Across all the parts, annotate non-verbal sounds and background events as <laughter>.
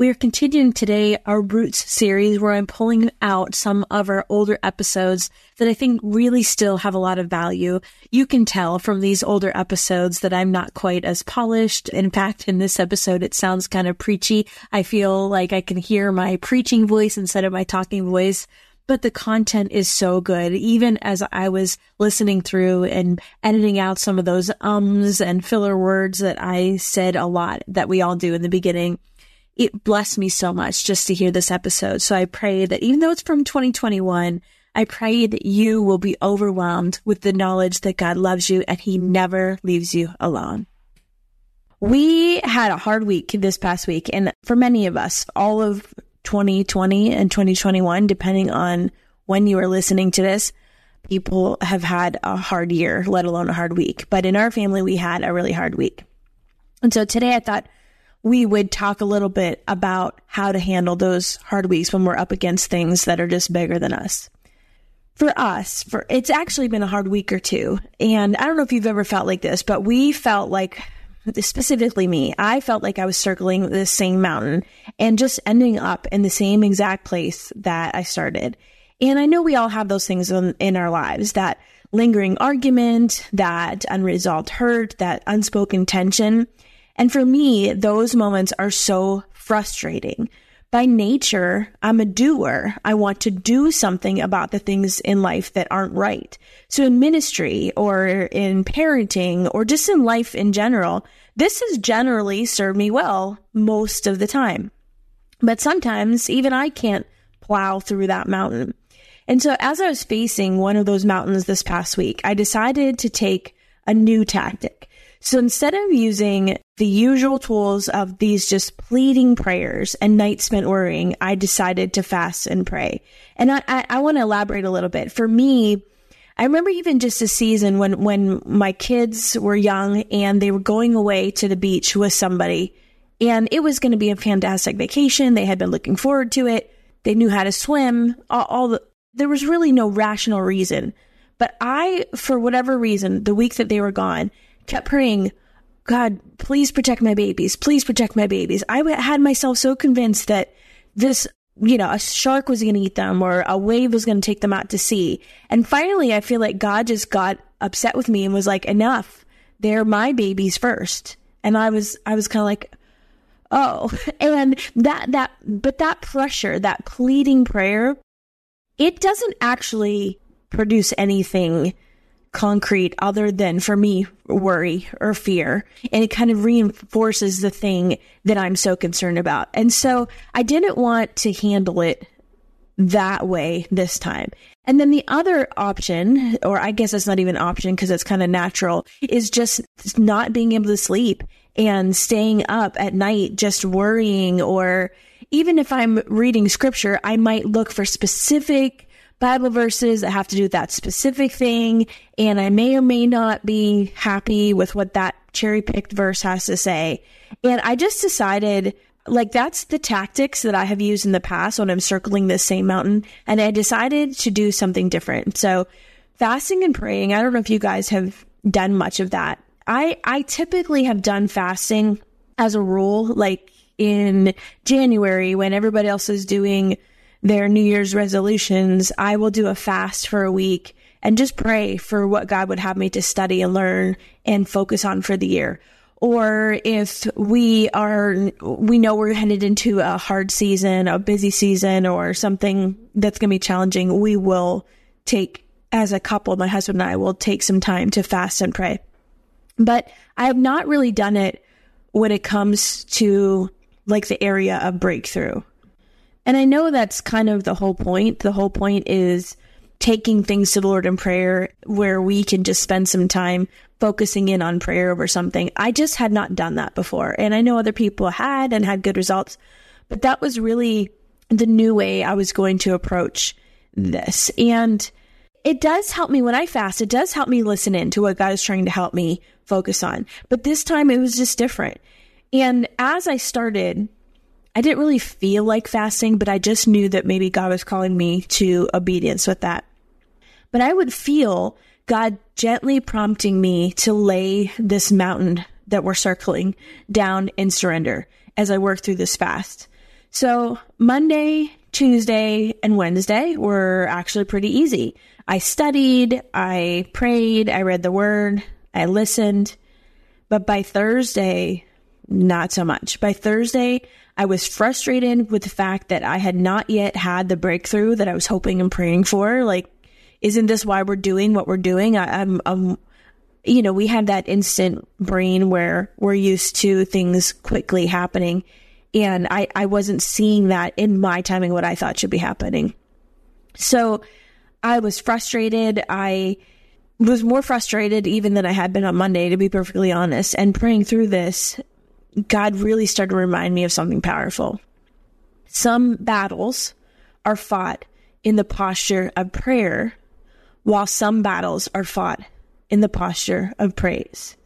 We are continuing today our Roots series where I'm pulling out some of our older episodes that I think really still have a lot of value. You can tell from these older episodes that I'm not quite as polished. In fact, in this episode, it sounds kind of preachy. I feel like I can hear my preaching voice instead of my talking voice but the content is so good. Even as I was listening through and editing out some of those ums and filler words that I said a lot that we all do in the beginning, it blessed me so much just to hear this episode. So I pray that even though it's from 2021, I pray that you will be overwhelmed with the knowledge that God loves you and he never leaves you alone. We had a hard week this past week. And for many of us, all of 2020 and 2021, depending on when you are listening to this, people have had a hard year, let alone a hard week. But in our family, we had a really hard week. And so today I thought we would talk a little bit about how to handle those hard weeks when we're up against things that are just bigger than us. For us, for it's actually been a hard week or two. And I don't know if you've ever felt like this, but we felt like specifically me, I felt like I was circling the same mountain and just ending up in the same exact place that I started. And I know we all have those things in, in our lives that lingering argument, that unresolved hurt, that unspoken tension. And for me, those moments are so frustrating by nature, I'm a doer. I want to do something about the things in life that aren't right. So in ministry or in parenting or just in life in general, this has generally served me well most of the time. But sometimes even I can't plow through that mountain. And so as I was facing one of those mountains this past week, I decided to take a new tactic. So instead of using the usual tools of these just pleading prayers and nights spent worrying, I decided to fast and pray. And I, I, I want to elaborate a little bit. For me, I remember even just a season when, when my kids were young and they were going away to the beach with somebody and it was going to be a fantastic vacation. They had been looking forward to it. They knew how to swim. All, all the, there was really no rational reason. But I, for whatever reason, the week that they were gone, kept praying, God, please protect my babies. Please protect my babies. I had myself so convinced that this, you know, a shark was going to eat them or a wave was going to take them out to sea. And finally, I feel like God just got upset with me and was like, enough. They're my babies first. And I was, I was kind of like, oh, <laughs> and that, that, but that pressure, that pleading prayer, it doesn't actually produce anything concrete other than for me worry or fear and it kind of reinforces the thing that I'm so concerned about. And so I didn't want to handle it that way this time. And then the other option, or I guess it's not even option because it's kind of natural, is just not being able to sleep and staying up at night just worrying or even if I'm reading scripture, I might look for specific Bible verses that have to do with that specific thing. And I may or may not be happy with what that cherry picked verse has to say. And I just decided like that's the tactics that I have used in the past when I'm circling this same mountain. And I decided to do something different. So fasting and praying, I don't know if you guys have done much of that. I, I typically have done fasting as a rule, like in January when everybody else is doing their New Year's resolutions, I will do a fast for a week and just pray for what God would have me to study and learn and focus on for the year. Or if we are, we know we're headed into a hard season, a busy season, or something that's going to be challenging, we will take, as a couple, my husband and I will take some time to fast and pray. But I have not really done it when it comes to like the area of breakthrough. And I know that's kind of the whole point. The whole point is taking things to the Lord in prayer where we can just spend some time focusing in on prayer over something. I just had not done that before. And I know other people had and had good results, but that was really the new way I was going to approach this. And it does help me when I fast. It does help me listen in to what God is trying to help me focus on. But this time it was just different. And as I started, I didn't really feel like fasting, but I just knew that maybe God was calling me to obedience with that. But I would feel God gently prompting me to lay this mountain that we're circling down in surrender as I work through this fast. So Monday, Tuesday, and Wednesday were actually pretty easy. I studied, I prayed, I read the word, I listened. But by Thursday, not so much. By Thursday, I was frustrated with the fact that I had not yet had the breakthrough that I was hoping and praying for. Like, isn't this why we're doing what we're doing? I, I'm, I'm, you know, we have that instant brain where we're used to things quickly happening. And I, I wasn't seeing that in my timing, what I thought should be happening. So I was frustrated. I was more frustrated even than I had been on Monday, to be perfectly honest. And praying through this, God really started to remind me of something powerful. Some battles are fought in the posture of prayer, while some battles are fought in the posture of praise.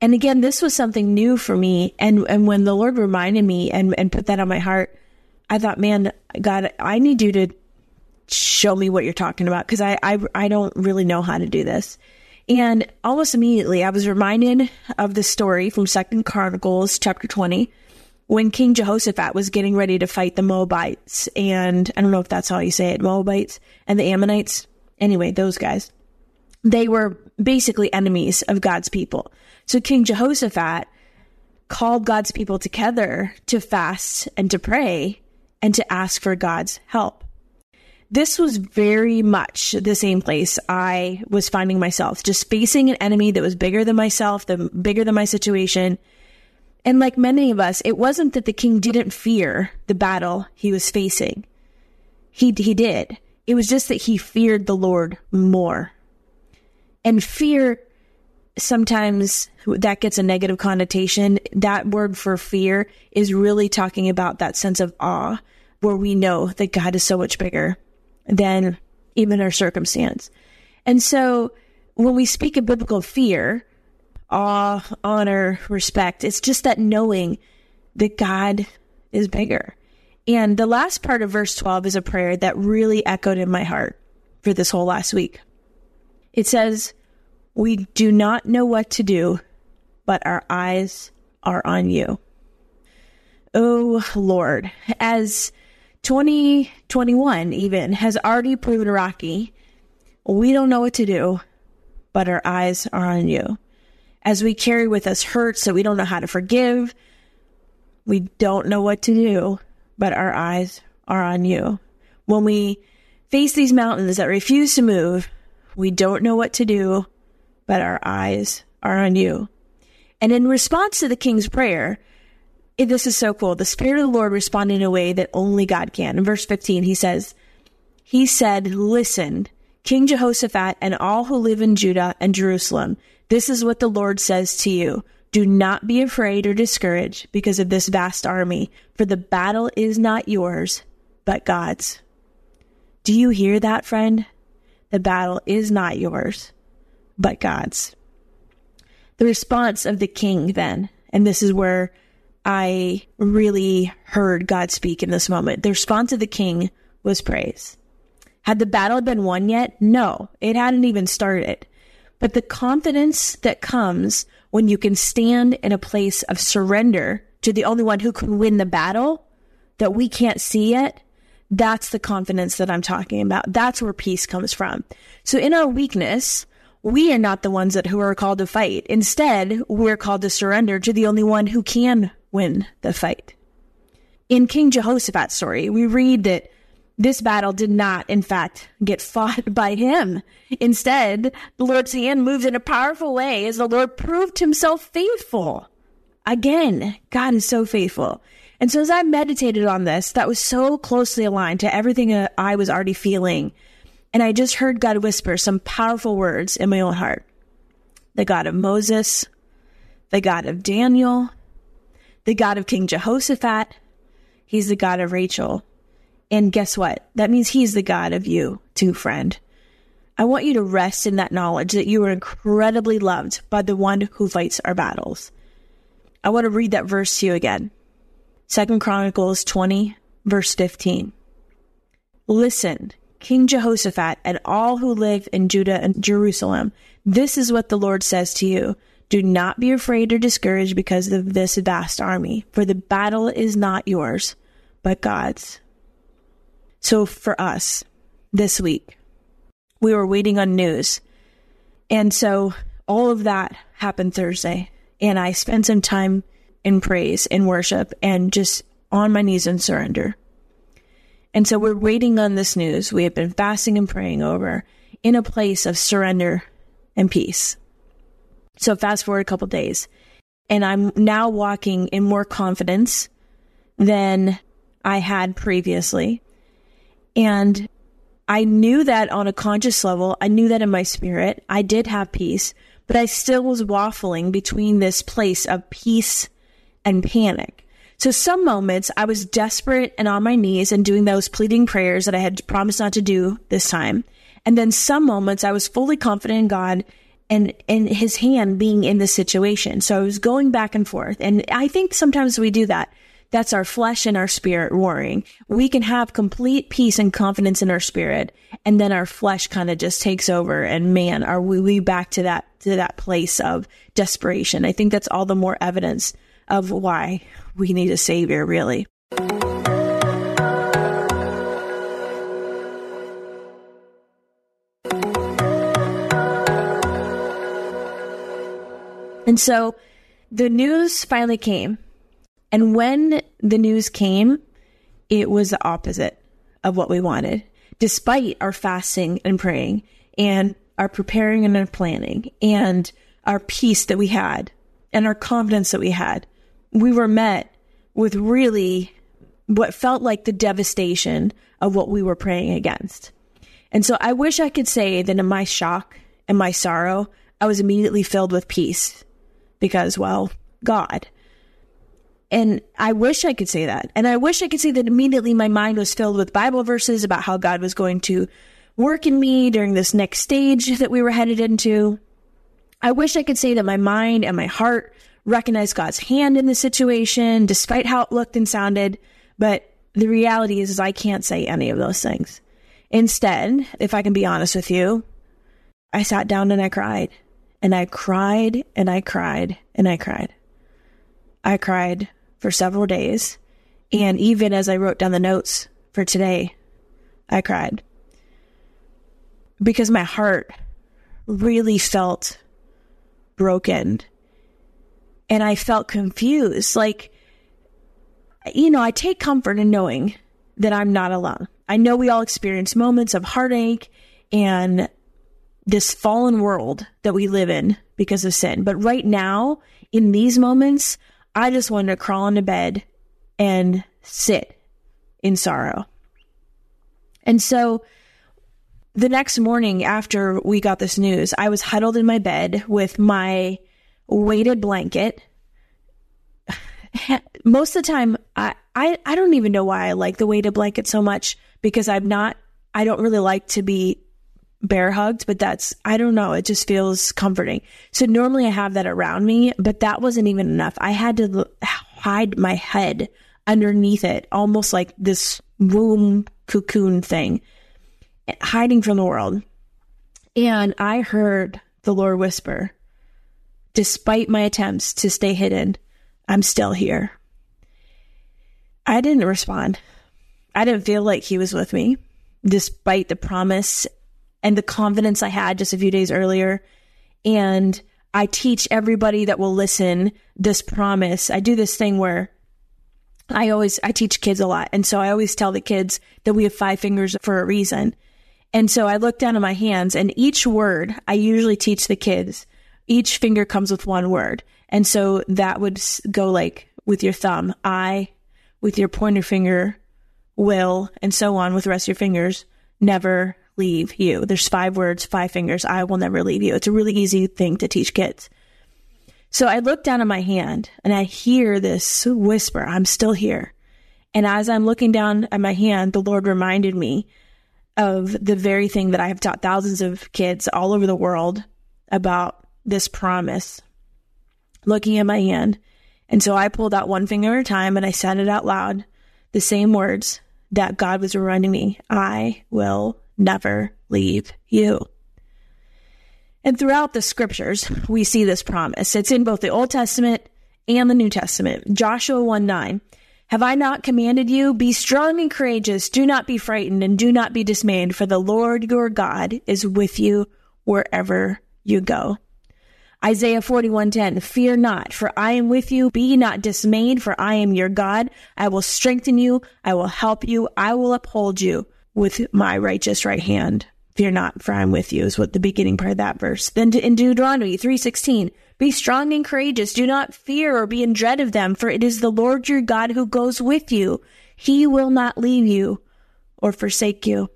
And again, this was something new for me. And, and when the Lord reminded me and, and put that on my heart, I thought, man, God, I need you to show me what you're talking about because I, I, I don't really know how to do this. And almost immediately, I was reminded of the story from Second Chronicles chapter 20 when King Jehoshaphat was getting ready to fight the Moabites. And I don't know if that's how you say it, Moabites and the Ammonites. Anyway, those guys. They were basically enemies of God's people. So King Jehoshaphat called God's people together to fast and to pray and to ask for God's help this was very much the same place I was finding myself, just facing an enemy that was bigger than myself, the bigger than my situation. And like many of us, it wasn't that the king didn't fear the battle he was facing. He, he did. It was just that he feared the Lord more. And fear, sometimes that gets a negative connotation. That word for fear is really talking about that sense of awe where we know that God is so much bigger than even our circumstance. And so when we speak of biblical fear, awe, honor, respect, it's just that knowing that God is bigger. And the last part of verse 12 is a prayer that really echoed in my heart for this whole last week. It says, We do not know what to do, but our eyes are on you. Oh Lord, as 2021 even has already proven rocky. We don't know what to do, but our eyes are on you. As we carry with us hurts that we don't know how to forgive, we don't know what to do, but our eyes are on you. When we face these mountains that refuse to move, we don't know what to do, but our eyes are on you. And in response to the king's prayer, this is so cool. The Spirit of the Lord responded in a way that only God can. In verse 15, he says, He said, Listen, King Jehoshaphat and all who live in Judah and Jerusalem, this is what the Lord says to you. Do not be afraid or discouraged because of this vast army, for the battle is not yours, but God's. Do you hear that, friend? The battle is not yours, but God's. The response of the king, then, and this is where I really heard God speak in this moment. The response of the king was praise. Had the battle been won yet? No, it hadn't even started. But the confidence that comes when you can stand in a place of surrender to the only one who can win the battle that we can't see yet, that's the confidence that I'm talking about. That's where peace comes from. So in our weakness, we are not the ones that who are called to fight. Instead, we're called to surrender to the only one who can win the fight. In King Jehoshaphat's story, we read that this battle did not, in fact, get fought <laughs> by him. Instead, the Lord's hand moved in a powerful way as the Lord proved himself faithful. again, God is so faithful. And so as I meditated on this, that was so closely aligned to everything I was already feeling. And I just heard God whisper some powerful words in my own heart. The God of Moses, the God of Daniel, the God of King Jehoshaphat. He's the God of Rachel. And guess what? That means he's the God of you too, friend. I want you to rest in that knowledge that you are incredibly loved by the one who fights our battles. I want to read that verse to you again. Second Chronicles 20, verse 15. Listen, King Jehoshaphat and all who live in Judah and Jerusalem, this is what the Lord says to you. Do not be afraid or discouraged because of this vast army, for the battle is not yours, but God's. So for us, this week, we were waiting on news. And so all of that happened Thursday. And I spent some time in praise and worship and just on my knees in surrender. And so we're waiting on this news we have been fasting and praying over in a place of surrender and peace. So fast forward a couple days and I'm now walking in more confidence than I had previously. And I knew that on a conscious level. I knew that in my spirit. I did have peace, but I still was waffling between this place of peace and panic. So some moments I was desperate and on my knees and doing those pleading prayers that I had promised not to do this time. And then some moments I was fully confident in God and and his hand being in the situation. So I was going back and forth. And I think sometimes we do that. That's our flesh and our spirit warring. We can have complete peace and confidence in our spirit, and then our flesh kind of just takes over. And man, are we, we back to that to that place of desperation? I think that's all the more evidence of why we need a savior, really. And so the news finally came and when the news came, it was the opposite of what we wanted, despite our fasting and praying and our preparing and our planning and our peace that we had and our confidence that we had. We were met with really what felt like the devastation of what we were praying against. And so I wish I could say that in my shock and my sorrow, I was immediately filled with peace because, well, God. And I wish I could say that. And I wish I could say that immediately my mind was filled with Bible verses about how God was going to work in me during this next stage that we were headed into. I wish I could say that my mind and my heart recognized God's hand in the situation, despite how it looked and sounded. But the reality is, is I can't say any of those things. Instead, if I can be honest with you, I sat down and I cried. And I cried and I cried and I cried. I cried for several days. And even as I wrote down the notes for today, I cried because my heart really felt broken and I felt confused. Like, you know, I take comfort in knowing that I'm not alone. I know we all experience moments of heartache and this fallen world that we live in because of sin. But right now, in these moments, I just wanted to crawl into bed and sit in sorrow. And so the next morning after we got this news, I was huddled in my bed with my weighted blanket. <laughs> Most of the time, I, I, I don't even know why I like the weighted blanket so much because I'm not, I don't really like to be bear hugged, but that's, I don't know, it just feels comforting. So normally I have that around me, but that wasn't even enough. I had to hide my head underneath it, almost like this womb cocoon thing, hiding from the world. And I heard the Lord whisper, despite my attempts to stay hidden, I'm still here. I didn't respond. I didn't feel like he was with me, despite the promise and the confidence I had just a few days earlier. And I teach everybody that will listen this promise. I do this thing where I always, I teach kids a lot. And so I always tell the kids that we have five fingers for a reason. And so I look down at my hands and each word I usually teach the kids each finger comes with one word. And so that would go like with your thumb, I, with your pointer finger, will, and so on with the rest of your fingers, never leave you. There's five words, five fingers. I will never leave you. It's a really easy thing to teach kids. So I look down at my hand and I hear this whisper, I'm still here. And as I'm looking down at my hand, the Lord reminded me of the very thing that I have taught thousands of kids all over the world about this promise. Looking at my hand. And so I pulled out one finger at a time and I said it out loud, the same words that God was reminding me I will never leave you. And throughout the scriptures, we see this promise. It's in both the Old Testament and the New Testament. Joshua 1 9. Have I not commanded you? Be strong and courageous. Do not be frightened and do not be dismayed, for the Lord your God is with you wherever you go. Isaiah 41:10 Fear not for I am with you be not dismayed for I am your God I will strengthen you I will help you I will uphold you with my righteous right hand Fear not for I am with you is what the beginning part of that verse then in Deuteronomy 3:16 Be strong and courageous do not fear or be in dread of them for it is the Lord your God who goes with you he will not leave you or forsake you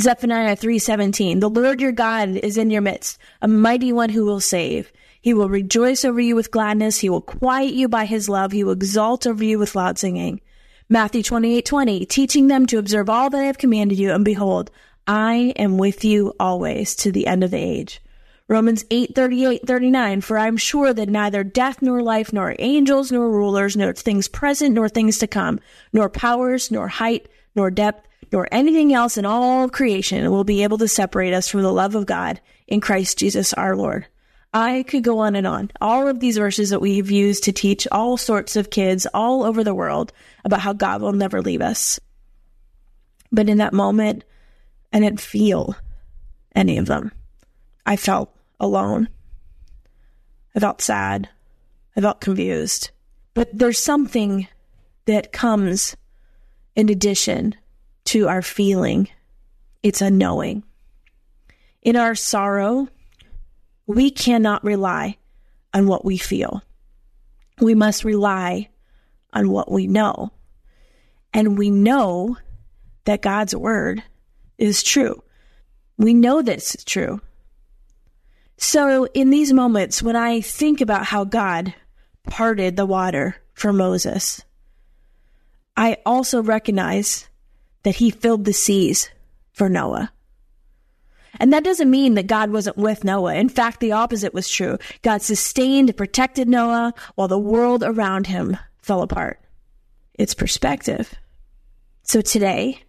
Zephaniah 3:17 The Lord your God is in your midst a mighty one who will save he will rejoice over you with gladness. He will quiet you by his love. He will exalt over you with loud singing. Matthew 28, 20, teaching them to observe all that I have commanded you. And behold, I am with you always to the end of the age. Romans 8, 38, 39, for I am sure that neither death nor life, nor angels, nor rulers, nor things present, nor things to come, nor powers, nor height, nor depth, nor anything else in all creation will be able to separate us from the love of God in Christ Jesus our Lord. I could go on and on. All of these verses that we've used to teach all sorts of kids all over the world about how God will never leave us. But in that moment, I didn't feel any of them. I felt alone. I felt sad. I felt confused. But there's something that comes in addition to our feeling. It's a knowing. In our sorrow, we cannot rely on what we feel. We must rely on what we know. And we know that God's word is true. We know this is true. So, in these moments, when I think about how God parted the water for Moses, I also recognize that he filled the seas for Noah. And that doesn't mean that God wasn't with Noah. In fact, the opposite was true. God sustained and protected Noah while the world around him fell apart. It's perspective. So today,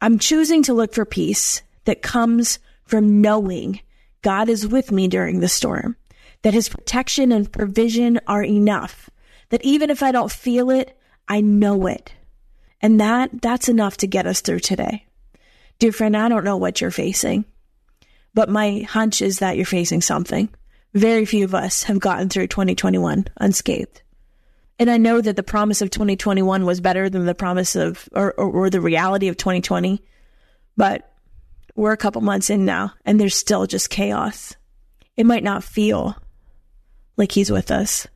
I'm choosing to look for peace that comes from knowing God is with me during the storm, that his protection and provision are enough, that even if I don't feel it, I know it. And that, that's enough to get us through today. Dear friend, I don't know what you're facing, but my hunch is that you're facing something. Very few of us have gotten through 2021 unscathed. And I know that the promise of 2021 was better than the promise of, or, or, or the reality of 2020, but we're a couple months in now and there's still just chaos. It might not feel like he's with us,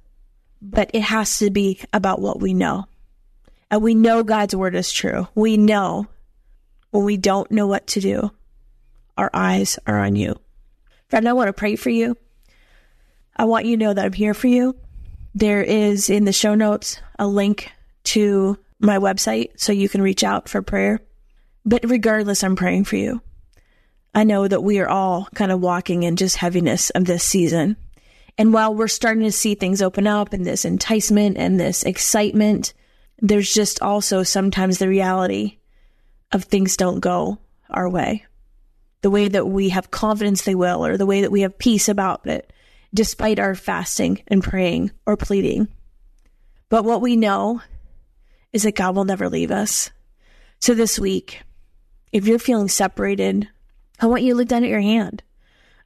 but it has to be about what we know. And we know God's word is true. We know when we don't know what to do, our eyes are on you. Friend, I want to pray for you. I want you to know that I'm here for you. There is in the show notes a link to my website so you can reach out for prayer. But regardless, I'm praying for you. I know that we are all kind of walking in just heaviness of this season. And while we're starting to see things open up and this enticement and this excitement, there's just also sometimes the reality of things don't go our way, the way that we have confidence they will, or the way that we have peace about it, despite our fasting and praying or pleading. But what we know is that God will never leave us. So this week, if you're feeling separated, I want you to look down at your hand.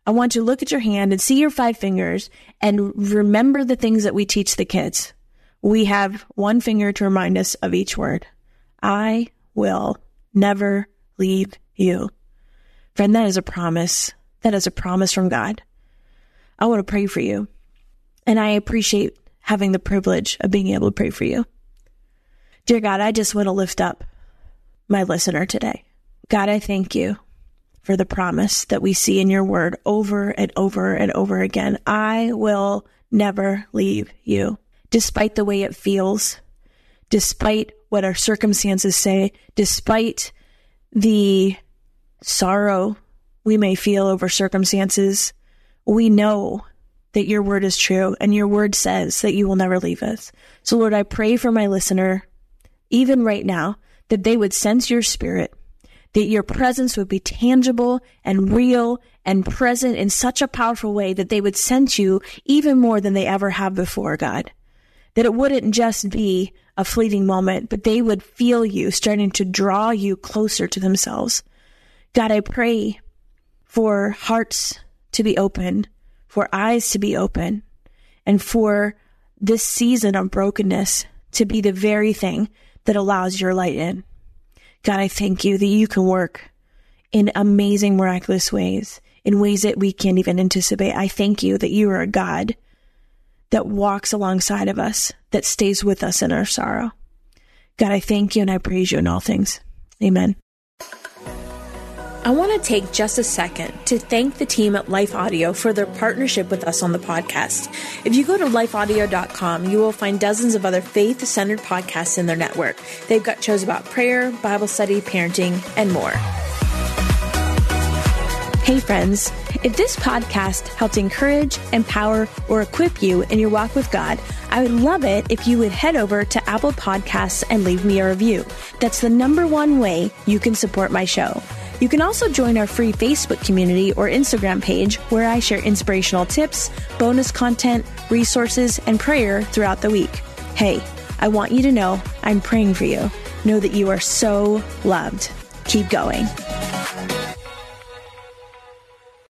I want you to look at your hand and see your five fingers and remember the things that we teach the kids. We have one finger to remind us of each word. I will never leave you. Friend, that is a promise. That is a promise from God. I want to pray for you. And I appreciate having the privilege of being able to pray for you. Dear God, I just want to lift up my listener today. God, I thank you for the promise that we see in your word over and over and over again. I will never leave you, despite the way it feels, despite what our circumstances say, despite the sorrow we may feel over circumstances. We know that your word is true and your word says that you will never leave us. So Lord, I pray for my listener, even right now, that they would sense your spirit, that your presence would be tangible and real and present in such a powerful way that they would sense you even more than they ever have before, God. That it wouldn't just be a fleeting moment, but they would feel you starting to draw you closer to themselves. God, I pray for hearts to be open, for eyes to be open, and for this season of brokenness to be the very thing that allows your light in. God, I thank you that you can work in amazing, miraculous ways, in ways that we can't even anticipate. I thank you that you are a God that walks alongside of us, that stays with us in our sorrow. God, I thank you and I praise you in all things. Amen. I want to take just a second to thank the team at Life Audio for their partnership with us on the podcast. If you go to lifeaudio.com, you will find dozens of other faith centered podcasts in their network. They've got shows about prayer, Bible study, parenting, and more. Hey, friends, if this podcast helped encourage, empower, or equip you in your walk with God, I would love it if you would head over to Apple Podcasts and leave me a review. That's the number one way you can support my show. You can also join our free Facebook community or Instagram page where I share inspirational tips, bonus content, resources, and prayer throughout the week. Hey, I want you to know I'm praying for you. Know that you are so loved. Keep going.